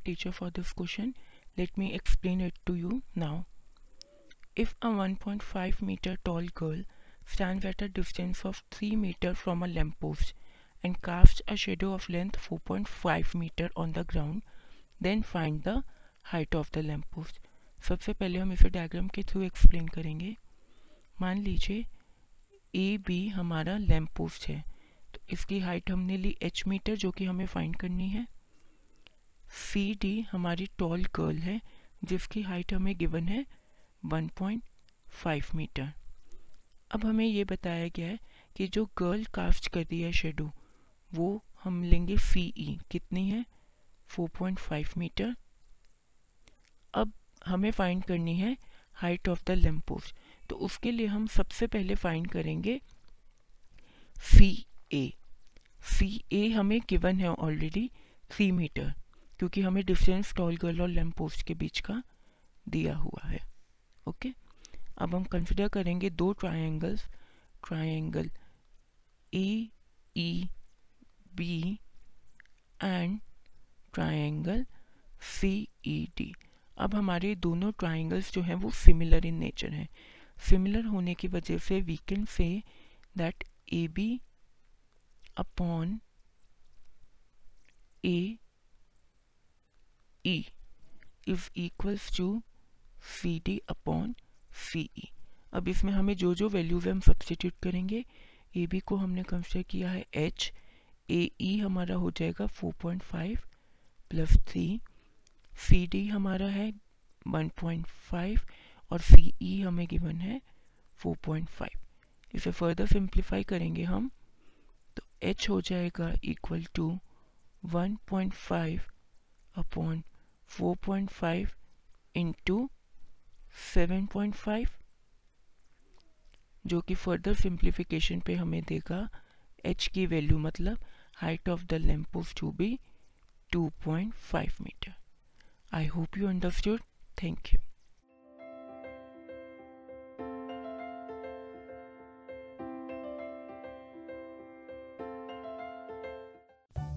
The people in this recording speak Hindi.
teacher for this question. Let me explain it to you now. If a 1.5 meter tall girl stands at a distance of 3 meter from a lamppost and casts a shadow of length 4.5 meter on the ground, then find the height of the lamppost. सबसे पहले हम इसे डायग्राम के थ्रू एक्सप्लेन करेंगे मान लीजिए ए बी हमारा लैम्प पोस्ट है तो इसकी हाइट हमने ली एच मीटर जो कि हमें फाइंड करनी है सी डी हमारी टॉल गर्ल है, जिसकी हाइट हमें गिवन है 1.5 मीटर अब हमें ये बताया गया है कि जो गर्ल कास्ट कर रही है शेडो वो हम लेंगे सी ई कितनी है? 4.5 मीटर अब हमें फाइंड करनी है हाइट ऑफ़ द लेम्पोस्ट तो उसके लिए हम सबसे पहले फाइंड करेंगे सी ए सी ए हमें गिवन है ऑलरेडी थ्री मीटर क्योंकि हमें डिस्टेंस टॉल गर्ल और लैम्प पोस्ट के बीच का दिया हुआ है। ओके अब हम कंसिडर करेंगे दो triangles triangle A E B and triangle C E D अब हमारे दोनों ट्राइंगल्स जो हैं वो सिमिलर इन नेचर हैं। सिमिलर होने की वजह से we can say that A B upon A E is equals to C D upon C E अब इसमें हमें जो जो वैल्यूज़ हम सब्सटीट्यूट करेंगे ए बी को हमने कंसिडर किया है एच ए ई हमारा हो जाएगा 4.5 प्लस थ्री सी डी हमारा है 1.5 और सी ई e हमें गिवन है 4.5 इसे फर्दर सिंप्लीफाई करेंगे हम तो एच हो जाएगा equal to 1.5 upon four point five into seven point five जो कि फर्दर सिंप्लीफिकेशन पे हमें देगा। एच की वैल्यू मतलब height of the lamp of to be two point five metre I hope you understood thank you